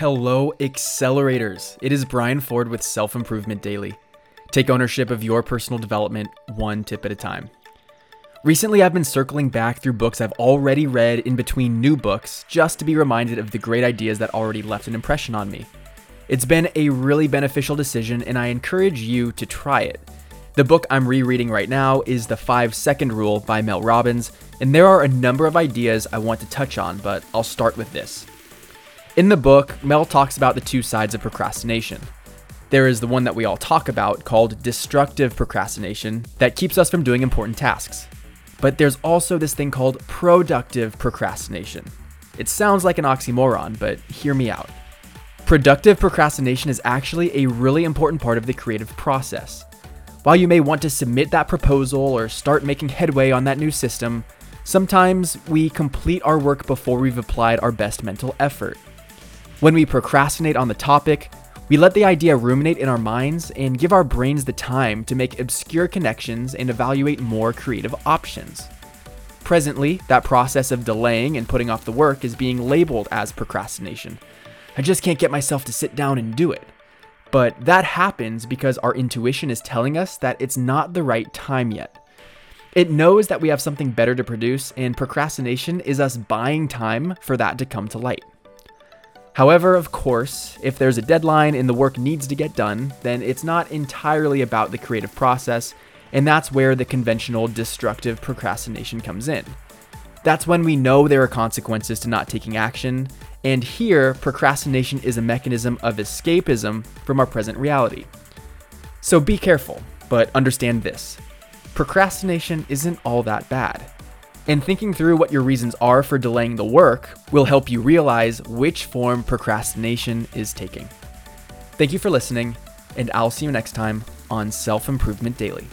Hello, accelerators. It is Brian Ford with Self Improvement Daily. Take ownership of your personal development one tip at a time. Recently, I've been circling back through books I've already read in between new books just to be reminded of the great ideas that already left an impression on me. It's been a really beneficial decision, and I encourage you to try it. The book I'm rereading right now is The 5 Second Rule by Mel Robbins, and there are a number of ideas I want to touch on, but I'll start with this. In the book, Mel talks about the two sides of procrastination. There is the one that we all talk about called destructive procrastination that keeps us from doing important tasks. But there's also this thing called productive procrastination. It sounds like an oxymoron, but hear me out. Productive procrastination is actually a really important part of the creative process. While you may want to submit that proposal or start making headway on that new system, sometimes we complete our work before we've applied our best mental effort. When we procrastinate on the topic, we let the idea ruminate in our minds and give our brains the time to make obscure connections and evaluate more creative options. Presently, that process of delaying and putting off the work is being labeled as procrastination. I just can't get myself to sit down and do it. But that happens because our intuition is telling us that it's not the right time yet. It knows that we have something better to produce, and procrastination is us buying time for that to come to light. However, of course, if there's a deadline and the work needs to get done, then it's not entirely about the creative process, and that's where the conventional destructive procrastination comes in. That's when we know there are consequences to not taking action, and here, procrastination is a mechanism of escapism from our present reality. So be careful, but understand this procrastination isn't all that bad. And thinking through what your reasons are for delaying the work will help you realize which form procrastination is taking. Thank you for listening, and I'll see you next time on Self Improvement Daily.